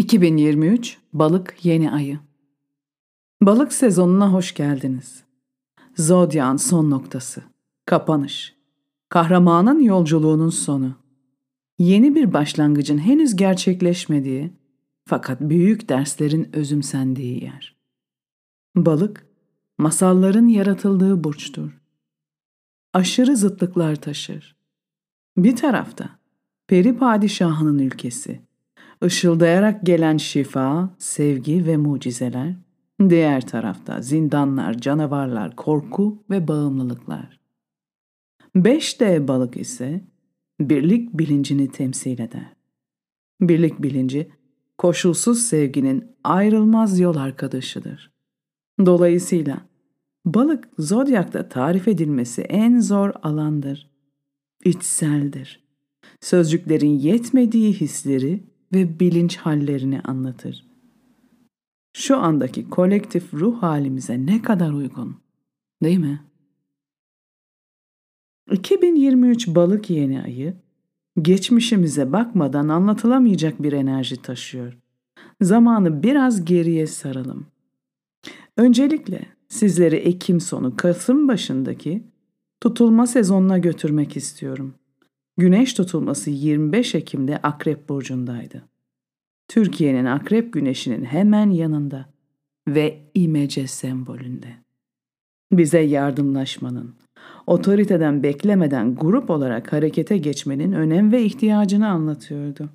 2023 Balık Yeni Ayı Balık sezonuna hoş geldiniz. Zodya'nın son noktası. Kapanış. Kahramanın yolculuğunun sonu. Yeni bir başlangıcın henüz gerçekleşmediği fakat büyük derslerin özümsendiği yer. Balık, masalların yaratıldığı burçtur. Aşırı zıtlıklar taşır. Bir tarafta peri padişahının ülkesi, ışıldayarak gelen şifa, sevgi ve mucizeler. Diğer tarafta zindanlar, canavarlar, korku ve bağımlılıklar. 5D balık ise birlik bilincini temsil eder. Birlik bilinci koşulsuz sevginin ayrılmaz yol arkadaşıdır. Dolayısıyla balık zodyakta tarif edilmesi en zor alandır. İçseldir. Sözcüklerin yetmediği hisleri ve bilinç hallerini anlatır. Şu andaki kolektif ruh halimize ne kadar uygun, değil mi? 2023 balık yeni ayı, geçmişimize bakmadan anlatılamayacak bir enerji taşıyor. Zamanı biraz geriye saralım. Öncelikle sizleri Ekim sonu Kasım başındaki tutulma sezonuna götürmek istiyorum. Güneş tutulması 25 Ekim'de Akrep Burcu'ndaydı. Türkiye'nin Akrep Güneşi'nin hemen yanında ve imece sembolünde. Bize yardımlaşmanın, otoriteden beklemeden grup olarak harekete geçmenin önem ve ihtiyacını anlatıyordu.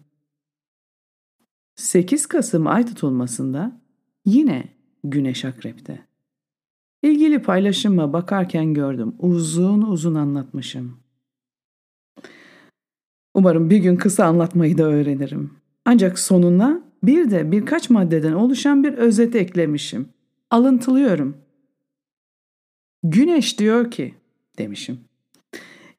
8 Kasım ay tutulmasında yine Güneş Akrep'te. İlgili paylaşıma bakarken gördüm. Uzun uzun anlatmışım. Umarım bir gün kısa anlatmayı da öğrenirim. Ancak sonuna bir de birkaç maddeden oluşan bir özet eklemişim. Alıntılıyorum. Güneş diyor ki, demişim.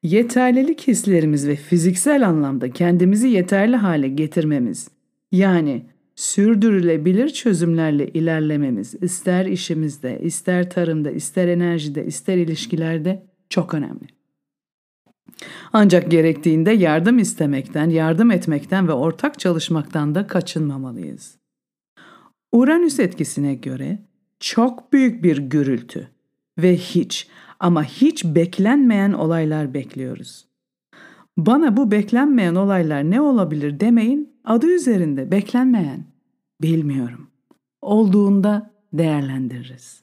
Yeterlilik hislerimiz ve fiziksel anlamda kendimizi yeterli hale getirmemiz, yani sürdürülebilir çözümlerle ilerlememiz, ister işimizde, ister tarımda, ister enerjide, ister ilişkilerde çok önemli. Ancak gerektiğinde yardım istemekten, yardım etmekten ve ortak çalışmaktan da kaçınmamalıyız. Uranüs etkisine göre çok büyük bir gürültü ve hiç ama hiç beklenmeyen olaylar bekliyoruz. Bana bu beklenmeyen olaylar ne olabilir demeyin, adı üzerinde beklenmeyen. Bilmiyorum. Olduğunda değerlendiririz.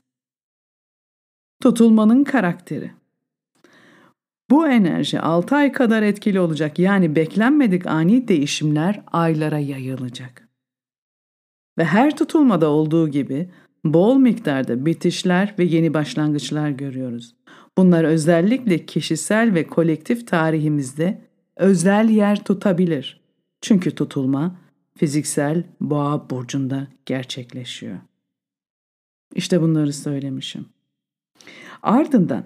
Tutulmanın karakteri bu enerji 6 ay kadar etkili olacak. Yani beklenmedik ani değişimler aylara yayılacak. Ve her tutulmada olduğu gibi bol miktarda bitişler ve yeni başlangıçlar görüyoruz. Bunlar özellikle kişisel ve kolektif tarihimizde özel yer tutabilir. Çünkü tutulma fiziksel boğa burcunda gerçekleşiyor. İşte bunları söylemişim. Ardından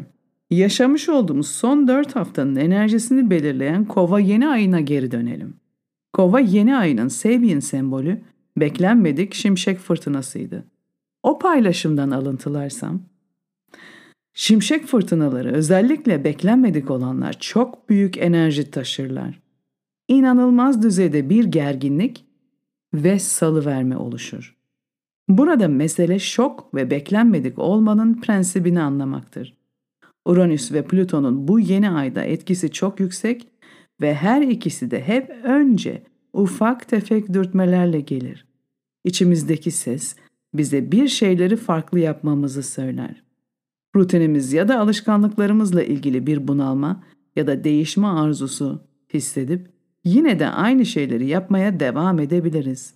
Yaşamış olduğumuz son 4 haftanın enerjisini belirleyen kova yeni ayına geri dönelim. Kova yeni ayının Sabian sembolü beklenmedik şimşek fırtınasıydı. O paylaşımdan alıntılarsam, şimşek fırtınaları özellikle beklenmedik olanlar çok büyük enerji taşırlar. İnanılmaz düzeyde bir gerginlik ve salıverme oluşur. Burada mesele şok ve beklenmedik olmanın prensibini anlamaktır. Uranüs ve Plüton'un bu yeni ayda etkisi çok yüksek ve her ikisi de hep önce ufak tefek dürtmelerle gelir. İçimizdeki ses bize bir şeyleri farklı yapmamızı söyler. Rutinimiz ya da alışkanlıklarımızla ilgili bir bunalma ya da değişme arzusu hissedip yine de aynı şeyleri yapmaya devam edebiliriz.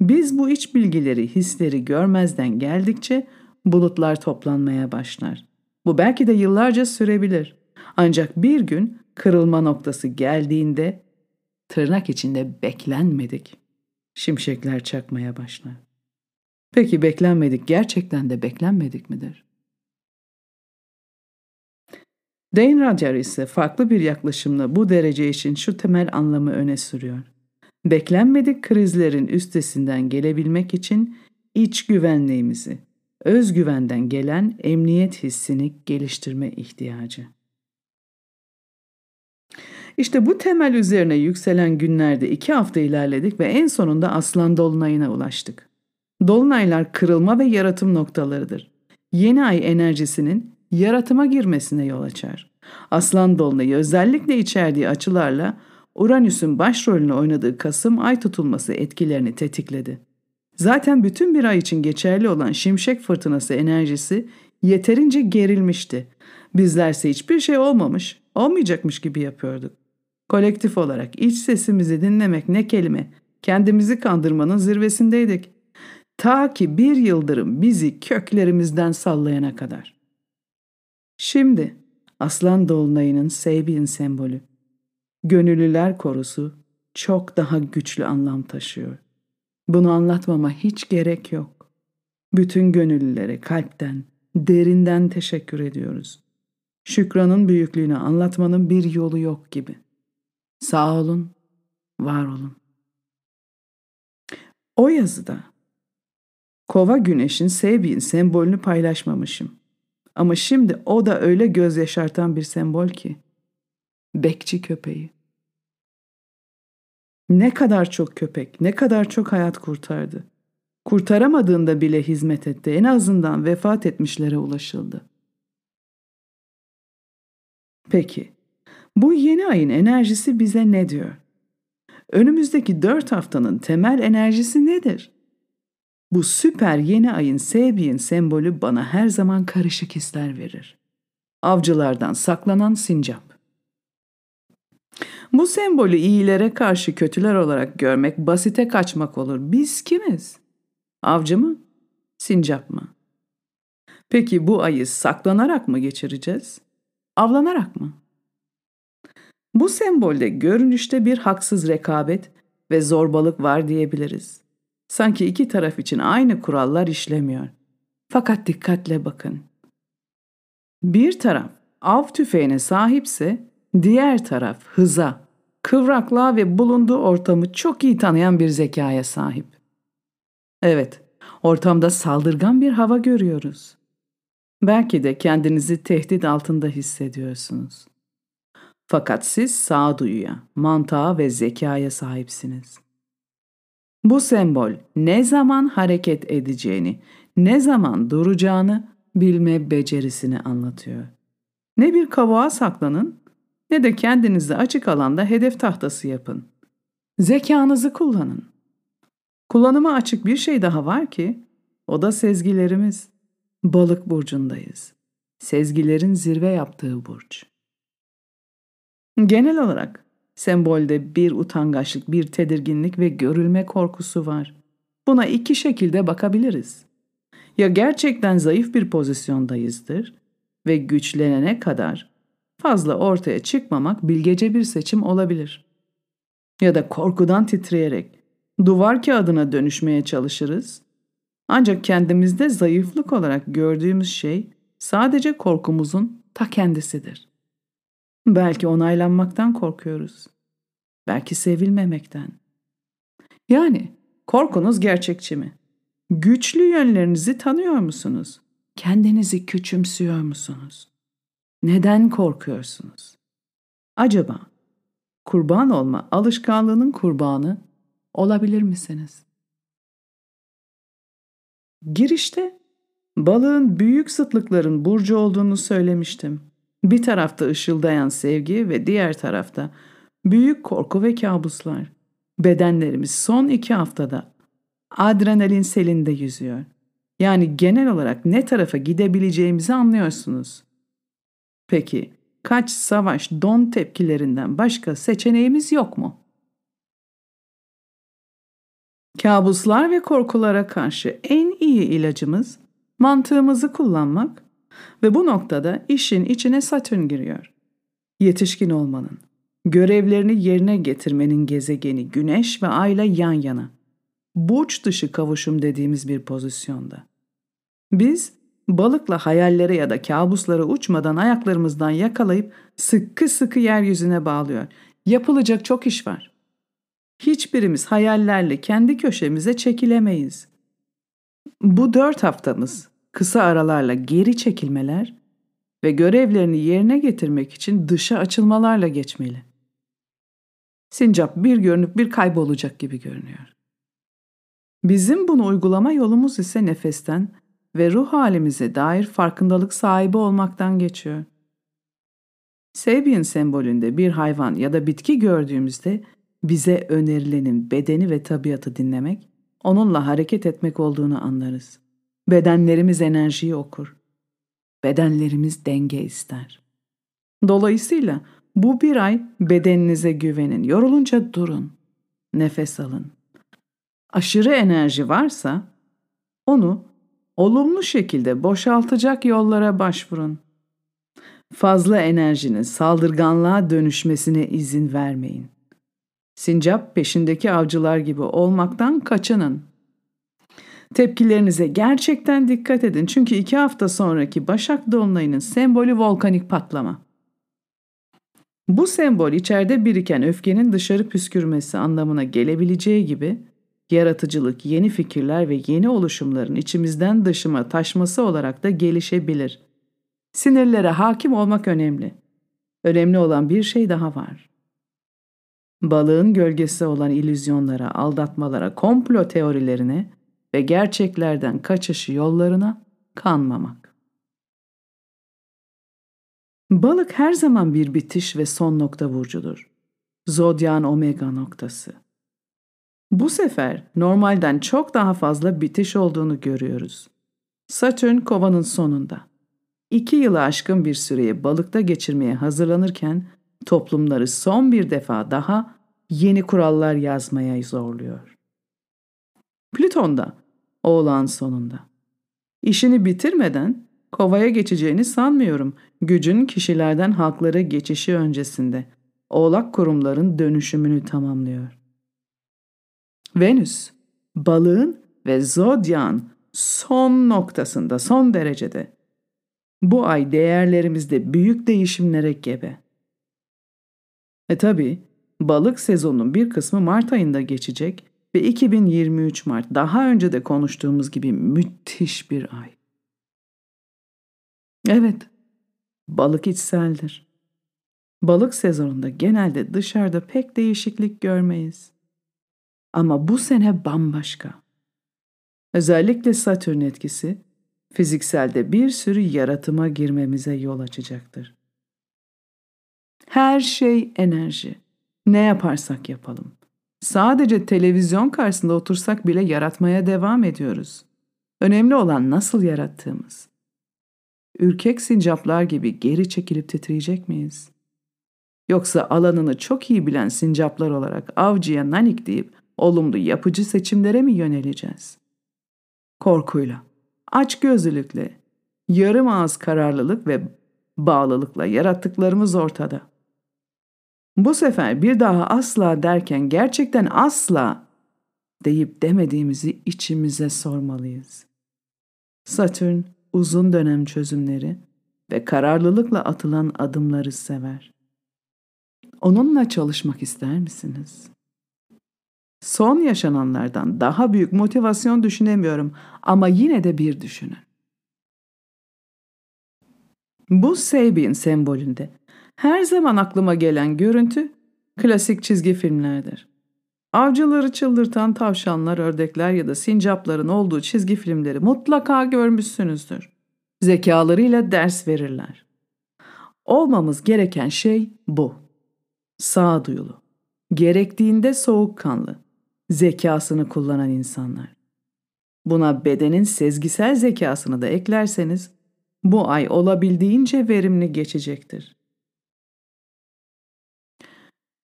Biz bu iç bilgileri, hisleri görmezden geldikçe bulutlar toplanmaya başlar. Bu belki de yıllarca sürebilir. Ancak bir gün kırılma noktası geldiğinde tırnak içinde beklenmedik şimşekler çakmaya başlar. Peki beklenmedik gerçekten de beklenmedik midir? Dane Radjar ise farklı bir yaklaşımla bu derece için şu temel anlamı öne sürüyor. Beklenmedik krizlerin üstesinden gelebilmek için iç güvenliğimizi, özgüvenden gelen emniyet hissini geliştirme ihtiyacı. İşte bu temel üzerine yükselen günlerde iki hafta ilerledik ve en sonunda Aslan Dolunay'ına ulaştık. Dolunaylar kırılma ve yaratım noktalarıdır. Yeni ay enerjisinin yaratıma girmesine yol açar. Aslan Dolunay'ı özellikle içerdiği açılarla Uranüs'ün başrolünü oynadığı Kasım ay tutulması etkilerini tetikledi. Zaten bütün bir ay için geçerli olan şimşek fırtınası enerjisi yeterince gerilmişti. Bizlerse hiçbir şey olmamış, olmayacakmış gibi yapıyorduk. Kolektif olarak iç sesimizi dinlemek ne kelime, kendimizi kandırmanın zirvesindeydik. Ta ki bir yıldırım bizi köklerimizden sallayana kadar. Şimdi Aslan Dolunay'ının Seybin sembolü. Gönüllüler korusu çok daha güçlü anlam taşıyor. Bunu anlatmama hiç gerek yok. Bütün gönüllülere kalpten, derinden teşekkür ediyoruz. Şükranın büyüklüğünü anlatmanın bir yolu yok gibi. Sağ olun, var olun. O yazıda kova güneşin Sebi'nin sembolünü paylaşmamışım. Ama şimdi o da öyle göz yaşartan bir sembol ki. Bekçi köpeği. Ne kadar çok köpek, ne kadar çok hayat kurtardı. Kurtaramadığında bile hizmet etti. En azından vefat etmişlere ulaşıldı. Peki, bu yeni ayın enerjisi bize ne diyor? Önümüzdeki dört haftanın temel enerjisi nedir? Bu süper yeni ayın Sebi'nin sembolü bana her zaman karışık hisler verir. Avcılardan saklanan sincap. Bu sembolü iyilere karşı kötüler olarak görmek basite kaçmak olur. Biz kimiz? Avcı mı? Sincap mı? Peki bu ayı saklanarak mı geçireceğiz? Avlanarak mı? Bu sembolde görünüşte bir haksız rekabet ve zorbalık var diyebiliriz. Sanki iki taraf için aynı kurallar işlemiyor. Fakat dikkatle bakın. Bir taraf av tüfeğine sahipse diğer taraf hıza, kıvraklığa ve bulunduğu ortamı çok iyi tanıyan bir zekaya sahip. Evet, ortamda saldırgan bir hava görüyoruz. Belki de kendinizi tehdit altında hissediyorsunuz. Fakat siz sağduyuya, mantığa ve zekaya sahipsiniz. Bu sembol ne zaman hareket edeceğini, ne zaman duracağını bilme becerisini anlatıyor. Ne bir kavuğa saklanın ne de kendinizi açık alanda hedef tahtası yapın. Zekanızı kullanın. Kullanıma açık bir şey daha var ki o da sezgilerimiz. Balık burcundayız. Sezgilerin zirve yaptığı burç. Genel olarak sembolde bir utangaçlık, bir tedirginlik ve görülme korkusu var. Buna iki şekilde bakabiliriz. Ya gerçekten zayıf bir pozisyondayızdır ve güçlenene kadar fazla ortaya çıkmamak bilgece bir seçim olabilir. Ya da korkudan titreyerek duvar kağıdına dönüşmeye çalışırız. Ancak kendimizde zayıflık olarak gördüğümüz şey sadece korkumuzun ta kendisidir. Belki onaylanmaktan korkuyoruz. Belki sevilmemekten. Yani korkunuz gerçekçi mi? Güçlü yönlerinizi tanıyor musunuz? Kendinizi küçümsüyor musunuz? Neden korkuyorsunuz? Acaba kurban olma alışkanlığının kurbanı olabilir misiniz? Girişte balığın büyük sıtlıkların burcu olduğunu söylemiştim. Bir tarafta ışıldayan sevgi ve diğer tarafta büyük korku ve kabuslar. Bedenlerimiz son iki haftada adrenalin selinde yüzüyor. Yani genel olarak ne tarafa gidebileceğimizi anlıyorsunuz. Peki kaç savaş don tepkilerinden başka seçeneğimiz yok mu? Kabuslar ve korkulara karşı en iyi ilacımız mantığımızı kullanmak ve bu noktada işin içine Satürn giriyor. Yetişkin olmanın, görevlerini yerine getirmenin gezegeni Güneş ve Ay'la yan yana. Burç dışı kavuşum dediğimiz bir pozisyonda. Biz balıkla hayallere ya da kabuslara uçmadan ayaklarımızdan yakalayıp sıkı sıkı yeryüzüne bağlıyor. Yapılacak çok iş var. Hiçbirimiz hayallerle kendi köşemize çekilemeyiz. Bu dört haftamız kısa aralarla geri çekilmeler ve görevlerini yerine getirmek için dışa açılmalarla geçmeli. Sincap bir görünüp bir kaybolacak gibi görünüyor. Bizim bunu uygulama yolumuz ise nefesten ve ruh halimize dair farkındalık sahibi olmaktan geçiyor. Sabian sembolünde bir hayvan ya da bitki gördüğümüzde bize önerilenin bedeni ve tabiatı dinlemek, onunla hareket etmek olduğunu anlarız. Bedenlerimiz enerjiyi okur. Bedenlerimiz denge ister. Dolayısıyla bu bir ay bedeninize güvenin. Yorulunca durun. Nefes alın. Aşırı enerji varsa onu olumlu şekilde boşaltacak yollara başvurun. Fazla enerjinin saldırganlığa dönüşmesine izin vermeyin. Sincap peşindeki avcılar gibi olmaktan kaçının. Tepkilerinize gerçekten dikkat edin çünkü iki hafta sonraki Başak Dolunay'ının sembolü volkanik patlama. Bu sembol içeride biriken öfkenin dışarı püskürmesi anlamına gelebileceği gibi yaratıcılık, yeni fikirler ve yeni oluşumların içimizden dışıma taşması olarak da gelişebilir. Sinirlere hakim olmak önemli. Önemli olan bir şey daha var. Balığın gölgesi olan illüzyonlara, aldatmalara, komplo teorilerine ve gerçeklerden kaçışı yollarına kanmamak. Balık her zaman bir bitiş ve son nokta burcudur. Zodyan omega noktası. Bu sefer normalden çok daha fazla bitiş olduğunu görüyoruz. Satürn kovanın sonunda. İki yılı aşkın bir süreyi balıkta geçirmeye hazırlanırken toplumları son bir defa daha yeni kurallar yazmaya zorluyor. Plüton da oğlan sonunda. İşini bitirmeden kovaya geçeceğini sanmıyorum. Gücün kişilerden halklara geçişi öncesinde. Oğlak kurumların dönüşümünü tamamlıyor. Venüs, balığın ve zodyan son noktasında, son derecede. Bu ay değerlerimizde büyük değişimlere gebe. E tabi balık sezonunun bir kısmı Mart ayında geçecek ve 2023 Mart daha önce de konuştuğumuz gibi müthiş bir ay. Evet, balık içseldir. Balık sezonunda genelde dışarıda pek değişiklik görmeyiz. Ama bu sene bambaşka. Özellikle Satürn etkisi fizikselde bir sürü yaratıma girmemize yol açacaktır. Her şey enerji. Ne yaparsak yapalım. Sadece televizyon karşısında otursak bile yaratmaya devam ediyoruz. Önemli olan nasıl yarattığımız. Ürkek sincaplar gibi geri çekilip titreyecek miyiz? Yoksa alanını çok iyi bilen sincaplar olarak avcıya nanik deyip olumlu yapıcı seçimlere mi yöneleceğiz? Korkuyla, açgözlülükle, yarım ağız kararlılık ve bağlılıkla yarattıklarımız ortada. Bu sefer bir daha asla derken gerçekten asla deyip demediğimizi içimize sormalıyız. Satürn uzun dönem çözümleri ve kararlılıkla atılan adımları sever. Onunla çalışmak ister misiniz? Son yaşananlardan daha büyük motivasyon düşünemiyorum ama yine de bir düşünün. Bu Sabin sembolünde her zaman aklıma gelen görüntü klasik çizgi filmlerdir. Avcıları çıldırtan tavşanlar, ördekler ya da sincapların olduğu çizgi filmleri mutlaka görmüşsünüzdür. Zekalarıyla ders verirler. Olmamız gereken şey bu. Sağduyulu, gerektiğinde soğukkanlı, zekasını kullanan insanlar. Buna bedenin sezgisel zekasını da eklerseniz bu ay olabildiğince verimli geçecektir.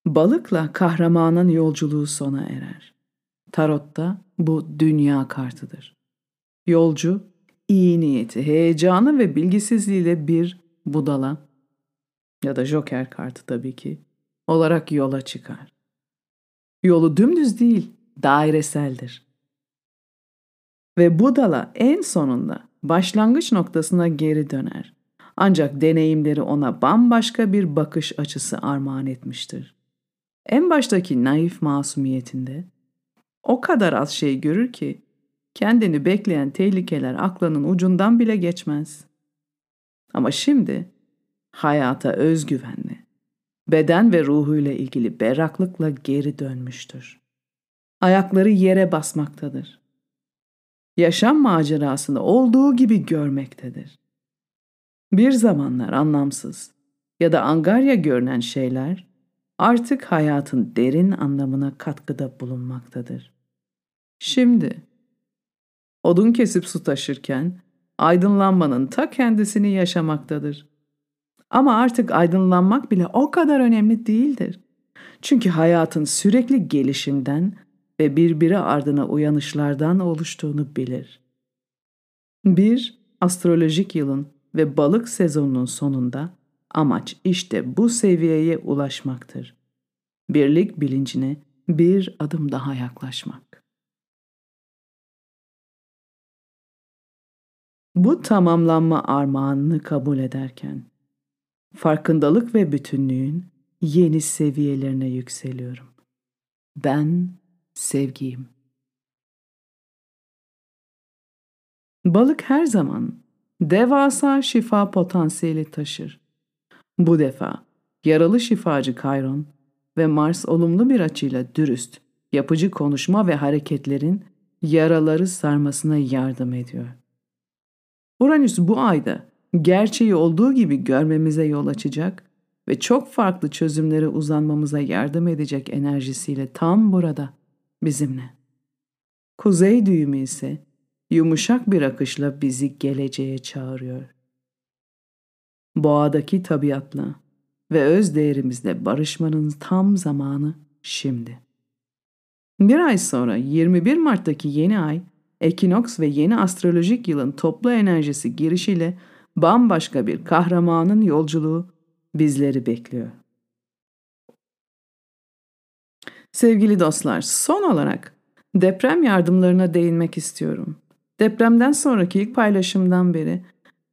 Balıkla kahramanın yolculuğu sona erer. Tarotta bu dünya kartıdır. Yolcu iyi niyeti, heyecanı ve bilgisizliğiyle bir budala ya da joker kartı tabii ki olarak yola çıkar. Yolu dümdüz değil, daireseldir. Ve budala en sonunda başlangıç noktasına geri döner. Ancak deneyimleri ona bambaşka bir bakış açısı armağan etmiştir. En baştaki naif masumiyetinde o kadar az şey görür ki kendini bekleyen tehlikeler aklının ucundan bile geçmez. Ama şimdi hayata özgüvenli, beden ve ruhuyla ilgili berraklıkla geri dönmüştür. Ayakları yere basmaktadır. Yaşam macerasını olduğu gibi görmektedir. Bir zamanlar anlamsız ya da angarya görünen şeyler artık hayatın derin anlamına katkıda bulunmaktadır. Şimdi odun kesip su taşırken aydınlanmanın ta kendisini yaşamaktadır. Ama artık aydınlanmak bile o kadar önemli değildir. Çünkü hayatın sürekli gelişimden ve birbiri ardına uyanışlardan oluştuğunu bilir. Bir astrolojik yılın ve balık sezonunun sonunda amaç işte bu seviyeye ulaşmaktır. Birlik bilincine bir adım daha yaklaşmak. Bu tamamlanma armağanını kabul ederken farkındalık ve bütünlüğün yeni seviyelerine yükseliyorum. Ben sevgiyim. Balık her zaman devasa şifa potansiyeli taşır. Bu defa yaralı şifacı Kayron ve Mars olumlu bir açıyla dürüst, yapıcı konuşma ve hareketlerin yaraları sarmasına yardım ediyor. Uranüs bu ayda gerçeği olduğu gibi görmemize yol açacak ve çok farklı çözümlere uzanmamıza yardım edecek enerjisiyle tam burada bizimle. Kuzey düğümü ise yumuşak bir akışla bizi geleceğe çağırıyor. Boğadaki tabiatla ve öz değerimizle barışmanın tam zamanı şimdi. Bir ay sonra 21 Mart'taki yeni ay, ekinoks ve yeni astrolojik yılın toplu enerjisi girişiyle bambaşka bir kahramanın yolculuğu bizleri bekliyor. Sevgili dostlar, son olarak deprem yardımlarına değinmek istiyorum. Depremden sonraki ilk paylaşımdan beri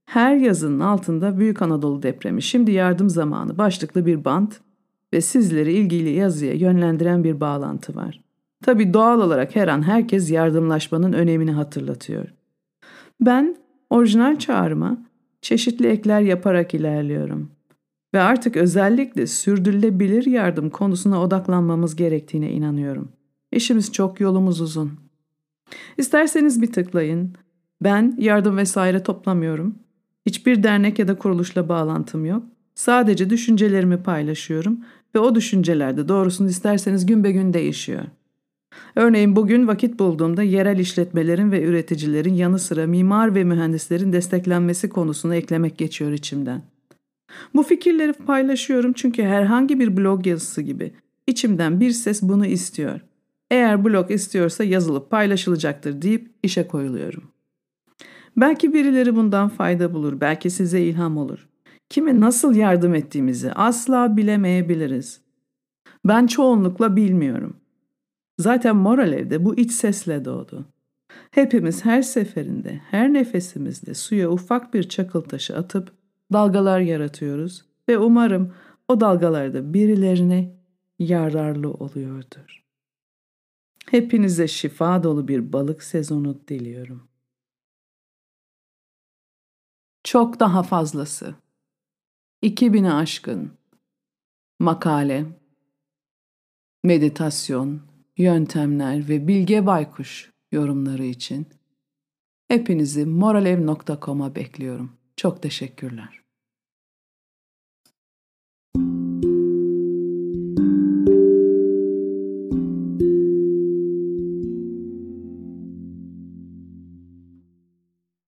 her yazının altında Büyük Anadolu depremi, şimdi yardım zamanı başlıklı bir bant ve sizleri ilgili yazıya yönlendiren bir bağlantı var. Tabi doğal olarak her an herkes yardımlaşmanın önemini hatırlatıyor. Ben orijinal çağrıma çeşitli ekler yaparak ilerliyorum. Ve artık özellikle sürdürülebilir yardım konusuna odaklanmamız gerektiğine inanıyorum. İşimiz çok yolumuz uzun. İsterseniz bir tıklayın. Ben yardım vesaire toplamıyorum. Hiçbir dernek ya da kuruluşla bağlantım yok. Sadece düşüncelerimi paylaşıyorum ve o düşüncelerde doğrusunu isterseniz gün be gün değişiyor. Örneğin bugün vakit bulduğumda yerel işletmelerin ve üreticilerin yanı sıra mimar ve mühendislerin desteklenmesi konusunu eklemek geçiyor içimden. Bu fikirleri paylaşıyorum çünkü herhangi bir blog yazısı gibi içimden bir ses bunu istiyor. Eğer blog istiyorsa yazılıp paylaşılacaktır deyip işe koyuluyorum. Belki birileri bundan fayda bulur, belki size ilham olur. Kime nasıl yardım ettiğimizi asla bilemeyebiliriz. Ben çoğunlukla bilmiyorum. Zaten moral evde bu iç sesle doğdu. Hepimiz her seferinde, her nefesimizde suya ufak bir çakıl taşı atıp dalgalar yaratıyoruz ve umarım o dalgalarda birilerine yararlı oluyordur. Hepinize şifa dolu bir balık sezonu diliyorum. Çok daha fazlası. 2000'e aşkın makale, meditasyon, yöntemler ve Bilge Baykuş yorumları için hepinizi moralev.com'a bekliyorum. Çok teşekkürler.